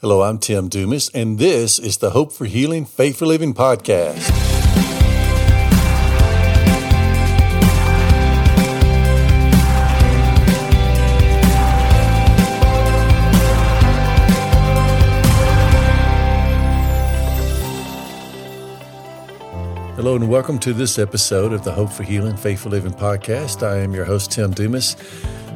Hello, I'm Tim Dumas, and this is the Hope for Healing Faith for Living podcast. Hello, and welcome to this episode of the Hope for Healing Faith for Living podcast. I am your host, Tim Dumas.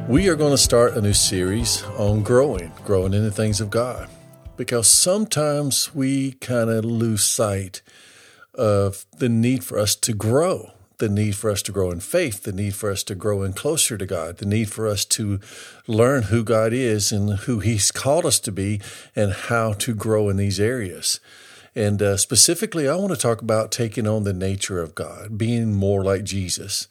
We are going to start a new series on growing, growing in the things of God because sometimes we kind of lose sight of the need for us to grow, the need for us to grow in faith, the need for us to grow in closer to God, the need for us to learn who God is and who He's called us to be and how to grow in these areas. And uh, specifically, I want to talk about taking on the nature of God, being more like Jesus.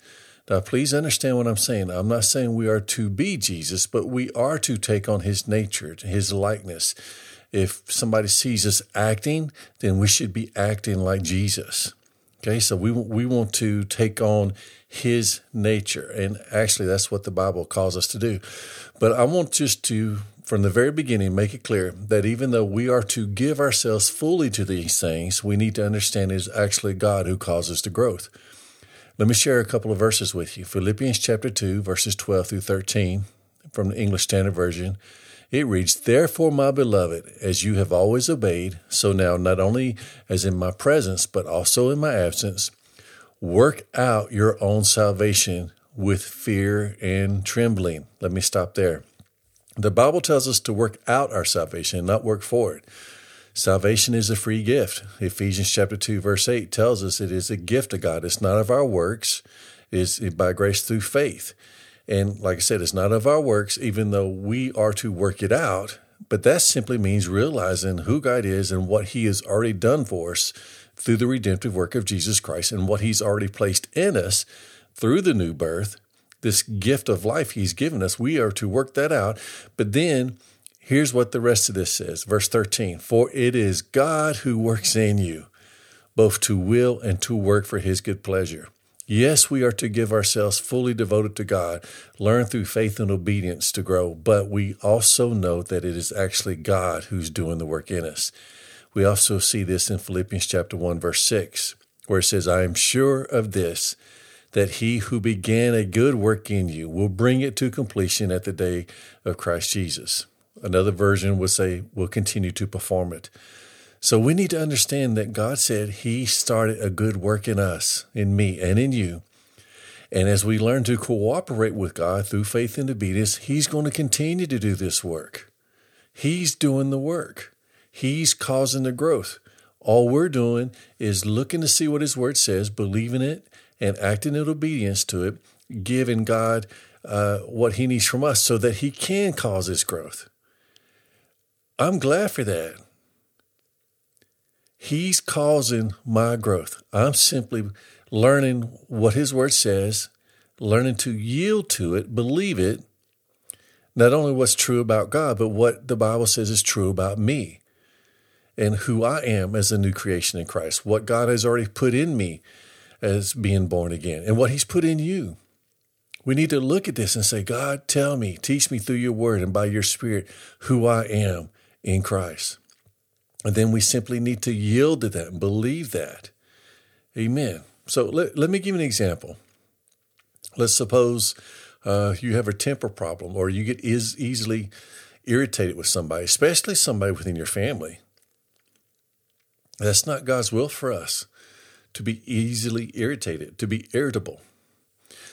Now, please understand what I'm saying. I'm not saying we are to be Jesus, but we are to take on his nature, his likeness. If somebody sees us acting, then we should be acting like Jesus. Okay, so we we want to take on His nature, and actually, that's what the Bible calls us to do. But I want just to, from the very beginning, make it clear that even though we are to give ourselves fully to these things, we need to understand it is actually God who causes the growth. Let me share a couple of verses with you. Philippians chapter two, verses twelve through thirteen, from the English Standard Version. It reads, Therefore, my beloved, as you have always obeyed, so now, not only as in my presence, but also in my absence, work out your own salvation with fear and trembling. Let me stop there. The Bible tells us to work out our salvation, not work for it. Salvation is a free gift. Ephesians chapter 2 verse 8 tells us it is a gift of God. It's not of our works. It is by grace through faith. And like I said, it's not of our works, even though we are to work it out. But that simply means realizing who God is and what He has already done for us through the redemptive work of Jesus Christ and what He's already placed in us through the new birth, this gift of life He's given us. We are to work that out. But then here's what the rest of this says verse 13 For it is God who works in you, both to will and to work for His good pleasure. Yes, we are to give ourselves fully devoted to God, learn through faith and obedience to grow, but we also know that it is actually God who's doing the work in us. We also see this in Philippians chapter 1 verse 6, where it says, "I am sure of this, that he who began a good work in you will bring it to completion at the day of Christ Jesus." Another version would say, "will continue to perform it." So we need to understand that God said He started a good work in us, in me, and in you. And as we learn to cooperate with God through faith and obedience, He's going to continue to do this work. He's doing the work, He's causing the growth. All we're doing is looking to see what His Word says, believing it, and acting in obedience to it, giving God uh, what He needs from us so that He can cause this growth. I'm glad for that. He's causing my growth. I'm simply learning what His Word says, learning to yield to it, believe it, not only what's true about God, but what the Bible says is true about me and who I am as a new creation in Christ, what God has already put in me as being born again, and what He's put in you. We need to look at this and say, God, tell me, teach me through your word and by your spirit who I am in Christ. And then we simply need to yield to that and believe that. Amen. So let, let me give you an example. Let's suppose uh, you have a temper problem or you get is easily irritated with somebody, especially somebody within your family. That's not God's will for us to be easily irritated, to be irritable.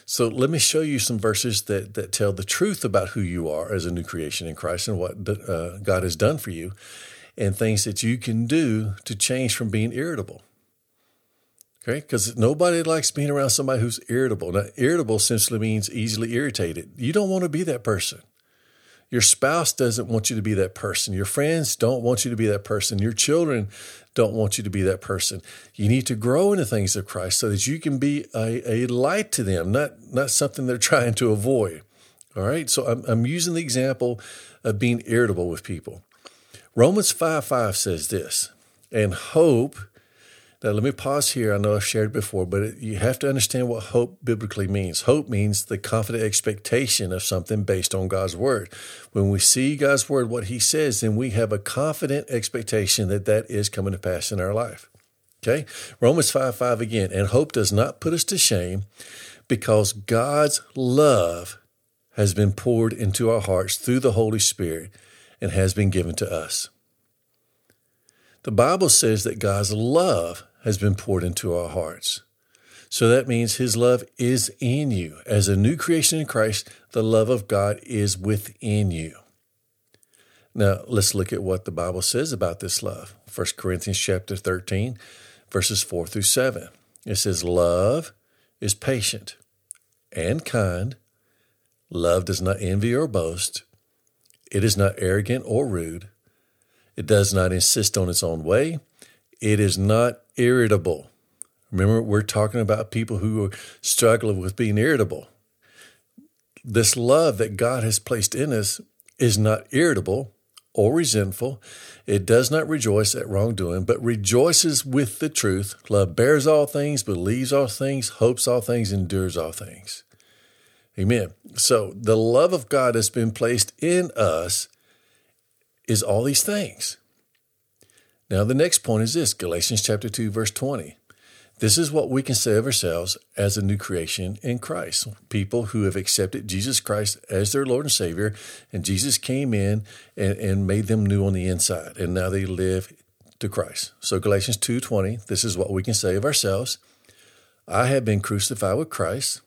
So let me show you some verses that, that tell the truth about who you are as a new creation in Christ and what uh, God has done for you and things that you can do to change from being irritable. Okay, because nobody likes being around somebody who's irritable. Now, irritable simply means easily irritated. You don't want to be that person. Your spouse doesn't want you to be that person. Your friends don't want you to be that person. Your children don't want you to be that person. You need to grow in the things of Christ so that you can be a, a light to them, not, not something they're trying to avoid. All right, so I'm, I'm using the example of being irritable with people. Romans 5 5 says this, and hope Now, let me pause here. I know I've shared before, but you have to understand what hope biblically means. Hope means the confident expectation of something based on God's word. When we see God's word, what he says, then we have a confident expectation that that is coming to pass in our life. Okay? Romans 5 5 again. And hope does not put us to shame because God's love has been poured into our hearts through the Holy Spirit and has been given to us. The Bible says that God's love has been poured into our hearts. So that means His love is in you. As a new creation in Christ, the love of God is within you. Now, let's look at what the Bible says about this love. 1 Corinthians chapter 13, verses 4 through 7. It says, Love is patient and kind. Love does not envy or boast. It is not arrogant or rude. It does not insist on its own way. It is not irritable. Remember, we're talking about people who are struggling with being irritable. This love that God has placed in us is not irritable or resentful. It does not rejoice at wrongdoing, but rejoices with the truth. Love bears all things, believes all things, hopes all things, endures all things. Amen. So the love of God that's been placed in us is all these things. Now, the next point is this Galatians chapter 2, verse 20. This is what we can say of ourselves as a new creation in Christ. People who have accepted Jesus Christ as their Lord and Savior, and Jesus came in and, and made them new on the inside, and now they live to Christ. So Galatians 2:20, this is what we can say of ourselves. I have been crucified with Christ.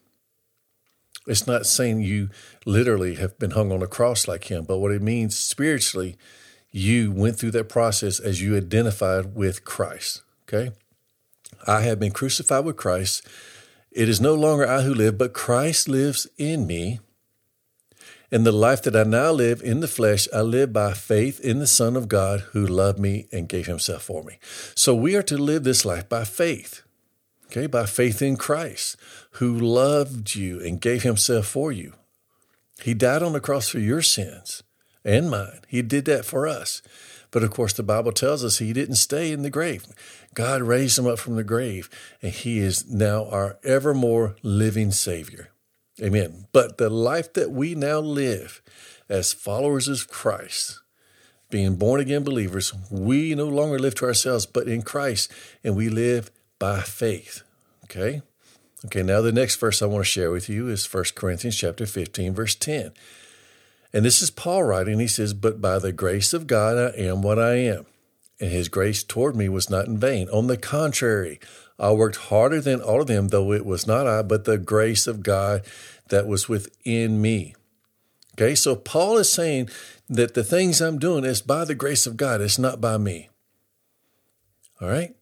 It's not saying you literally have been hung on a cross like him, but what it means spiritually you went through that process as you identified with Christ. Okay? I have been crucified with Christ. It is no longer I who live, but Christ lives in me. In the life that I now live in the flesh, I live by faith in the Son of God who loved me and gave himself for me. So we are to live this life by faith, okay, by faith in Christ who loved you and gave himself for you. He died on the cross for your sins and mine. He did that for us. But of course, the Bible tells us he didn't stay in the grave. God raised him up from the grave, and he is now our evermore living Savior. Amen. But the life that we now live as followers of Christ, being born again believers, we no longer live to ourselves, but in Christ, and we live by faith. Okay? Okay, now the next verse I want to share with you is 1 Corinthians chapter 15, verse 10. And this is Paul writing. He says, But by the grace of God, I am what I am. And his grace toward me was not in vain. On the contrary, I worked harder than all of them, though it was not I, but the grace of God that was within me. Okay, so Paul is saying that the things I'm doing is by the grace of God, it's not by me. All right?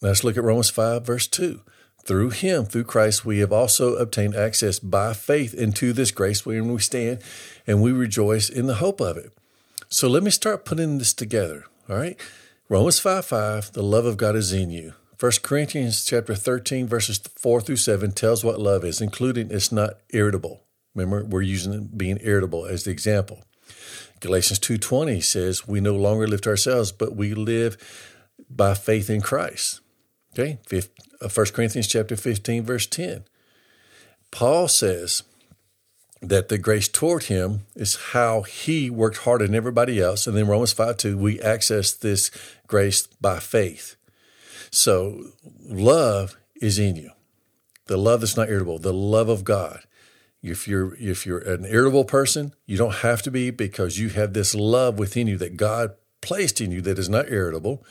Let's look at Romans 5, verse 2. Through him, through Christ, we have also obtained access by faith into this grace wherein we stand, and we rejoice in the hope of it. So let me start putting this together. All right. Romans 5 5, the love of God is in you. 1 Corinthians chapter 13, verses 4 through 7 tells what love is, including it's not irritable. Remember, we're using being irritable as the example. Galatians 2.20 says, we no longer live to ourselves, but we live by faith in Christ. Okay, 1 uh, Corinthians chapter 15, verse 10. Paul says that the grace toward him is how he worked harder than everybody else. And then Romans 5 2, we access this grace by faith. So love is in you. The love that's not irritable, the love of God. If you're if you're an irritable person, you don't have to be because you have this love within you that God placed in you that is not irritable.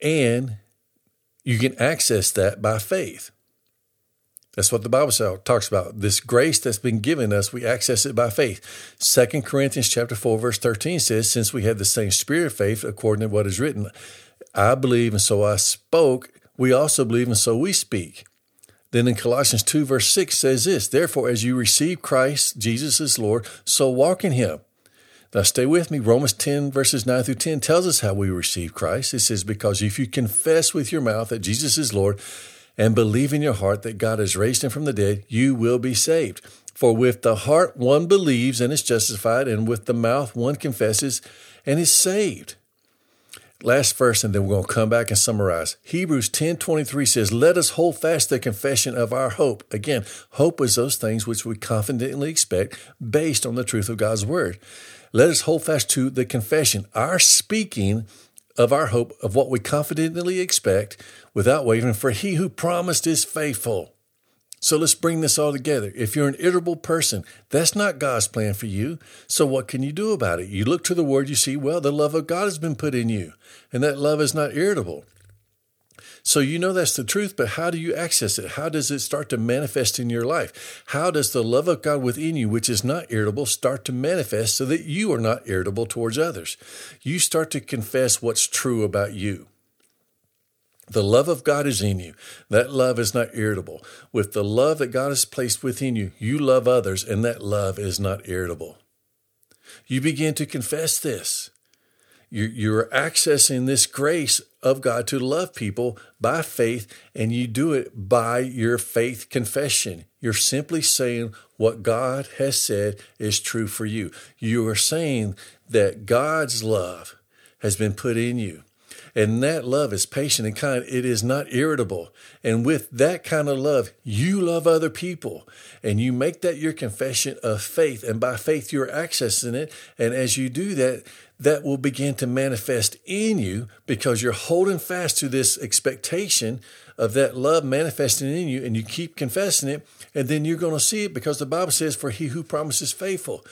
And you can access that by faith. That's what the Bible talks about. This grace that's been given us, we access it by faith. Second Corinthians chapter 4, verse 13 says, Since we have the same spirit of faith, according to what is written, I believe and so I spoke, we also believe and so we speak. Then in Colossians 2, verse 6 says this, Therefore, as you receive Christ Jesus as Lord, so walk in him now, stay with me. Romans 10, verses 9 through 10 tells us how we receive Christ. It says, Because if you confess with your mouth that Jesus is Lord and believe in your heart that God has raised him from the dead, you will be saved. For with the heart one believes and is justified, and with the mouth one confesses and is saved. Last verse, and then we're going to come back and summarize. Hebrews 10 23 says, Let us hold fast the confession of our hope. Again, hope is those things which we confidently expect based on the truth of God's word. Let us hold fast to the confession, our speaking of our hope, of what we confidently expect without wavering, for he who promised is faithful. So let's bring this all together. If you're an irritable person, that's not God's plan for you. So what can you do about it? You look to the word, you see, well, the love of God has been put in you, and that love is not irritable. So you know that's the truth, but how do you access it? How does it start to manifest in your life? How does the love of God within you, which is not irritable, start to manifest so that you are not irritable towards others? You start to confess what's true about you. The love of God is in you. That love is not irritable. With the love that God has placed within you, you love others, and that love is not irritable. You begin to confess this. You're accessing this grace of God to love people by faith, and you do it by your faith confession. You're simply saying what God has said is true for you. You are saying that God's love has been put in you. And that love is patient and kind. It is not irritable. And with that kind of love, you love other people and you make that your confession of faith. And by faith, you're accessing it. And as you do that, that will begin to manifest in you because you're holding fast to this expectation of that love manifesting in you and you keep confessing it. And then you're going to see it because the Bible says, For he who promises faithful.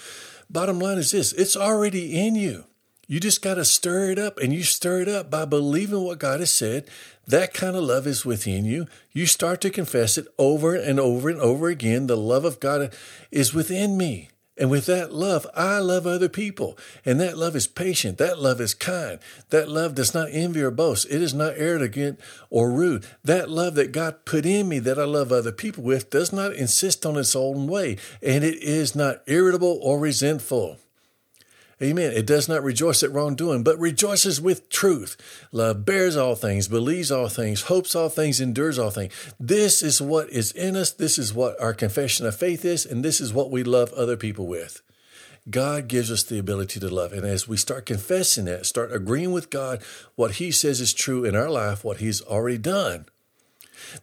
Bottom line is this it's already in you. You just got to stir it up, and you stir it up by believing what God has said. That kind of love is within you. You start to confess it over and over and over again. The love of God is within me. And with that love, I love other people. And that love is patient. That love is kind. That love does not envy or boast. It is not arrogant or rude. That love that God put in me that I love other people with does not insist on its own way. And it is not irritable or resentful. Amen. It does not rejoice at wrongdoing, but rejoices with truth. Love bears all things, believes all things, hopes all things, endures all things. This is what is in us. This is what our confession of faith is, and this is what we love other people with. God gives us the ability to love. And as we start confessing that, start agreeing with God, what He says is true in our life, what He's already done,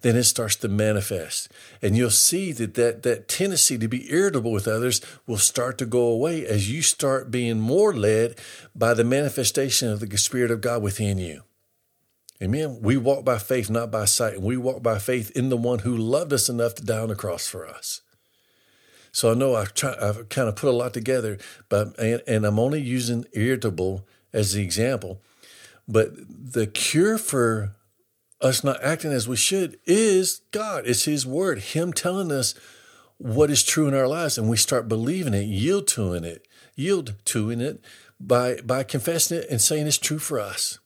then it starts to manifest. And you'll see that, that that tendency to be irritable with others will start to go away as you start being more led by the manifestation of the Spirit of God within you. Amen. We walk by faith, not by sight. And we walk by faith in the one who loved us enough to die on the cross for us. So I know I've, I've kind of put a lot together, but and, and I'm only using irritable as the example. But the cure for us not acting as we should is God. It's His Word, Him telling us what is true in our lives, and we start believing it, yield to it, yield to in it by by confessing it and saying it's true for us.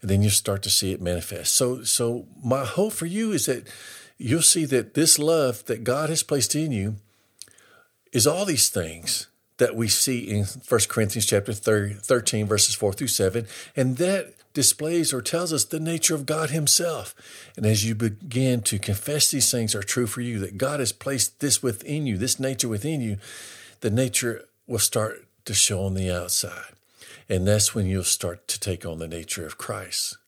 And then you start to see it manifest. So so my hope for you is that you'll see that this love that God has placed in you is all these things that we see in 1 Corinthians chapter 13 verses 4 through 7 and that displays or tells us the nature of God Himself. And as you begin to confess these things are true for you, that God has placed this within you, this nature within you, the nature will start to show on the outside. And that's when you'll start to take on the nature of Christ.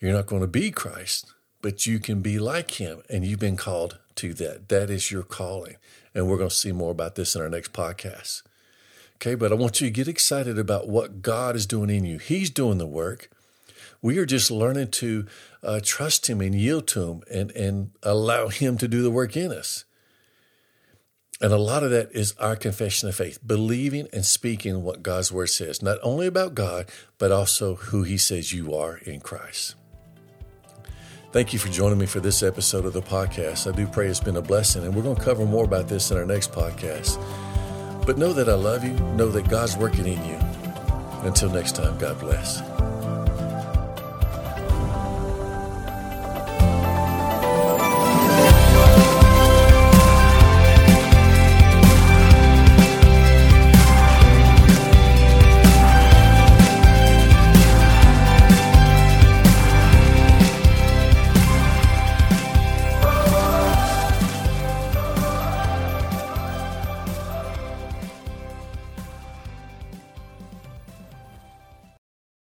You're not going to be Christ, but you can be like Him, and you've been called to that. That is your calling. And we're going to see more about this in our next podcast. Okay, but I want you to get excited about what God is doing in you. He's doing the work. We are just learning to uh, trust Him and yield to Him and, and allow Him to do the work in us. And a lot of that is our confession of faith, believing and speaking what God's Word says, not only about God, but also who He says you are in Christ. Thank you for joining me for this episode of the podcast. I do pray it's been a blessing, and we're going to cover more about this in our next podcast. But know that I love you. Know that God's working in you. Until next time, God bless.